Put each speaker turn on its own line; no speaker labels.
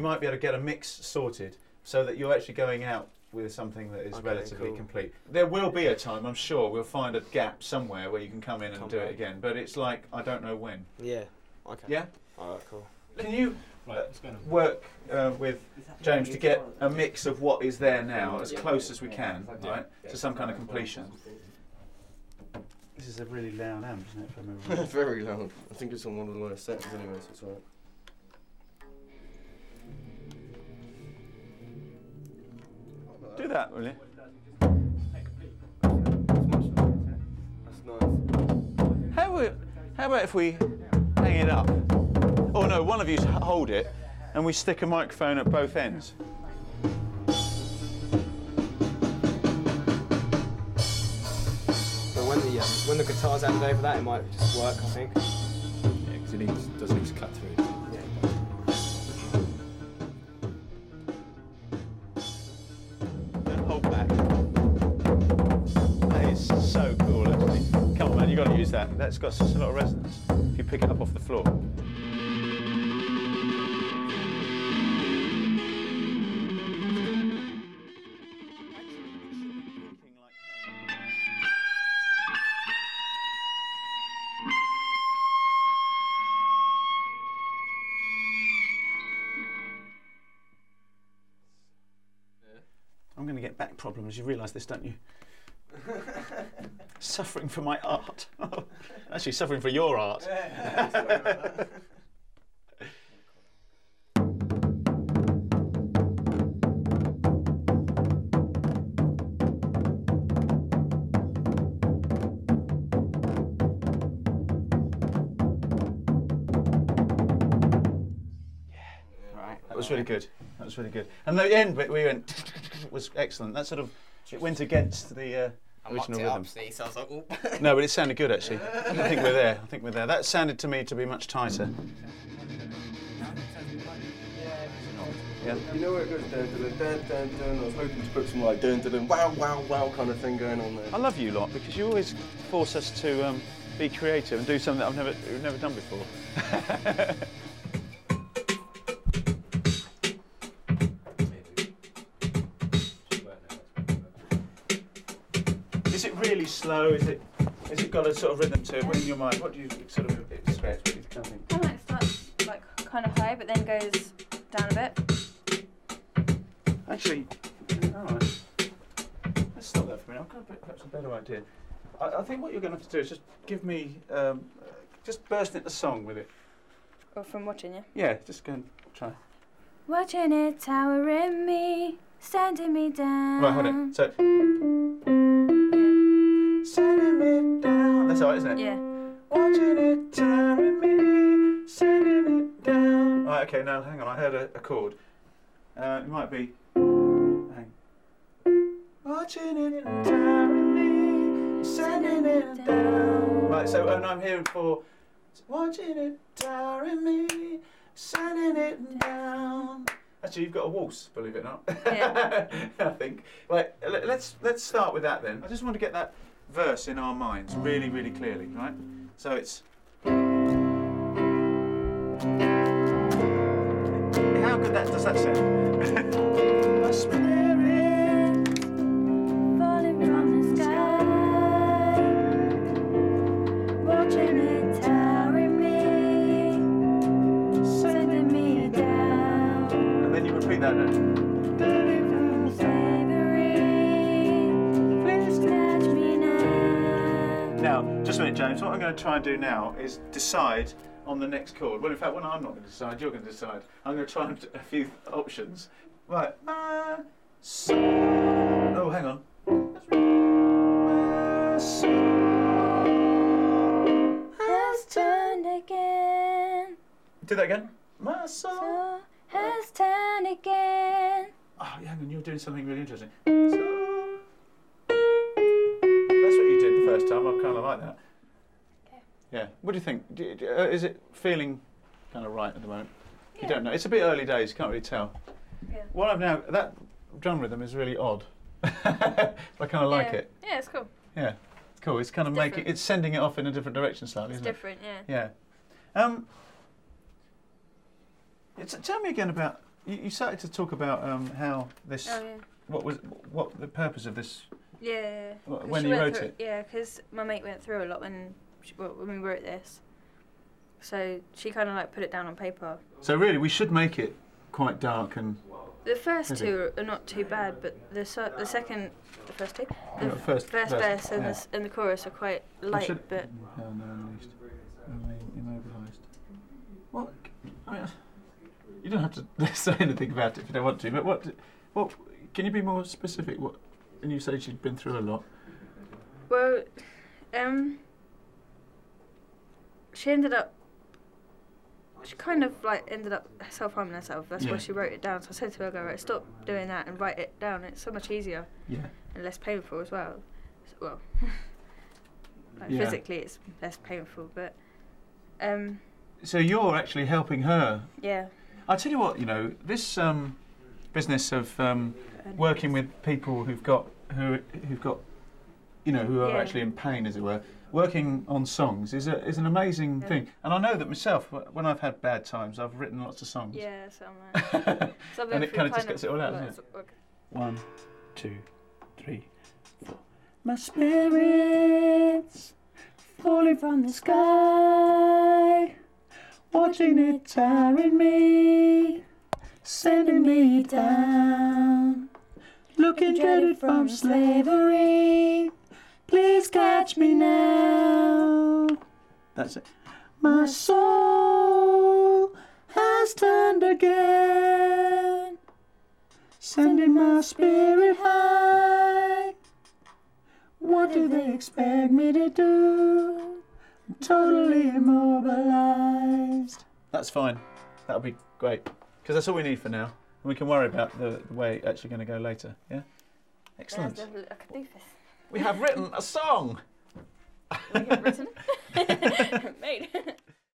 we might be able to get a mix sorted so that you're actually going out with something that is
Okay,
relatively
cool.
complete. There will be a time, I'm sure, we'll find a gap somewhere where you can come in and
Come
do it again. But it's like I don't know when.
Yeah. Okay.
Yeah.
All right. Cool.
Can you uh,
let's go now.
work uh, with James to get a mix of what is there now, as close as we can, right, to some kind of completion? This is a really loud amp, isn't it? If I remember.
Very loud. I think it's on one of the lowest settings anyway, so it's alright.
That, will you?
That's nice.
How, about- how about if we hang it up? Oh no, one of you hold it, and we stick a microphone at both ends.
But when the um, when the guitar's handed over that, it might just work. I think.
Yeah, because it needs, does need to cut through.
That's got such a lot of resonance. If you pick it up off the floor. I'm going to get back problems. You realise this, don't you? suffering for my art. Oh, Actually, suffering for your art.
Yeah, right.
That was really good. That was really good. And the end bit we went was excellent. That sort of it went against the uh,
I mocked
original
it
rhythm.
up, see, so I was like, Oop.
No, but it sounded good actually. I think we're there. I think we're there. That sounded to me to be much tighter. Yeah.
You know where it goes dun dun dun dun dun. I was hoping to put some like dun dun dun wow wow wow kind of thing going on there.
I love you lot because you always force us to um, be creative and do something that I've never we've never done before. Is it really slow? Is it? Has it got a sort of rhythm to it What in your mind? What do you sort of expect? What do you of think?
I like starts like kind of high, but then goes down a bit.
Actually, all right. Let's stop that for a minute. I've got a bit, perhaps a better idea. I, I think what you're going to have to do is just give me, um, just burst into song with it.
Or from watching you.
Yeah, just go and try.
Watching it towering me, sending me down.
Right, hold it. So. Isn't it?
Yeah.
Watching it towering me, sending it down. Right, okay, now hang on. I heard a, a chord. Uh, it might be. Hang. Watching it towering me, sending it down. Right, so and I'm hearing for. Watching it towering me, sending it down. Actually, you've got a waltz, believe it or not.
Yeah.
I think. Right, let's let's start with that then. I just want to get that verse in our minds really, really clearly, right? So it's. How good that does that sound? My Minute, James. What I'm going to try and do now is decide on the next chord. Well, in fact, when I'm not going to decide, you're going to decide. I'm going to try and a few options. Right. Ma, so. Oh, hang on. Ma, so.
Has turned again.
Do that again. Ma, so.
So has turned again.
Oh, hang on. You're doing something really interesting. So. That's what you did the first time. I kind of like that. Yeah. What do you think? Do, uh, is it feeling kind of right at the moment? You don't know. It's a bit early days. Can't really tell.
Yeah.
What I've now that drum rhythm is really odd. I kind of like it.
Yeah, it's cool.
Yeah, it's cool. It's kind of making it's sending it off in a different direction slightly,
It's
isn't
different, yeah.
it? Yeah. Um. It's, tell me again about you, you started to talk about um, how this.
Oh yeah.
What was what the purpose of this?
Yeah.
When you wrote
through-
it?
Yeah, because my mate went through a lot when she, well, when we wrote this. So she kind of like put it down on paper.
So really, we should make it quite dark and
The first two are not too bad, but the se- the second, the first two, the
Yeah, first-
first verse and,
yeah.
the, and the chorus are quite light,
should-
but
no unleashed, Immo- immobilised. What? I mean, you don't have to say anything about it if you don't want to. But what? What? Can you be more specific? What? And you said she'd been through a lot.
well, um, she ended up. She kind of like ended up self harming herself. That's
Yeah.
why she wrote it down. So I said to her, "I go right, stop doing that and write it down. It's so much easier
Yeah.
and less painful as well. So, well, like
Yeah.
physically it's less painful, but um,
So you're actually helping her.
yeah.
I tell you what, you know, this um, business of um, working with people who've got who who've got you know who are
Yeah.
actually in pain, as it were, working on songs is a is an amazing
Yeah.
thing. And I know that myself, when I've had bad times, I've written lots of songs.
Yeah, so I'm like, so I've been
And it kinda just
kind
gets it all out, doesn't
so- okay.
One, two, three, four. My spirit's falling from the sky, watching it tiring me, sending me down, looking dreaded from slavery. Please catch me now. That's it. My soul has turned again sending my spirit high. What do they expect me to do? I'm totally immobilized. That's fine. That'll be great. Because that's all we need for now. We can worry about the, the way it's actually going to go later. Yeah?
Yeah,
Excellent.
Definitely, I could do this.
We have written a song.
We have written. Made.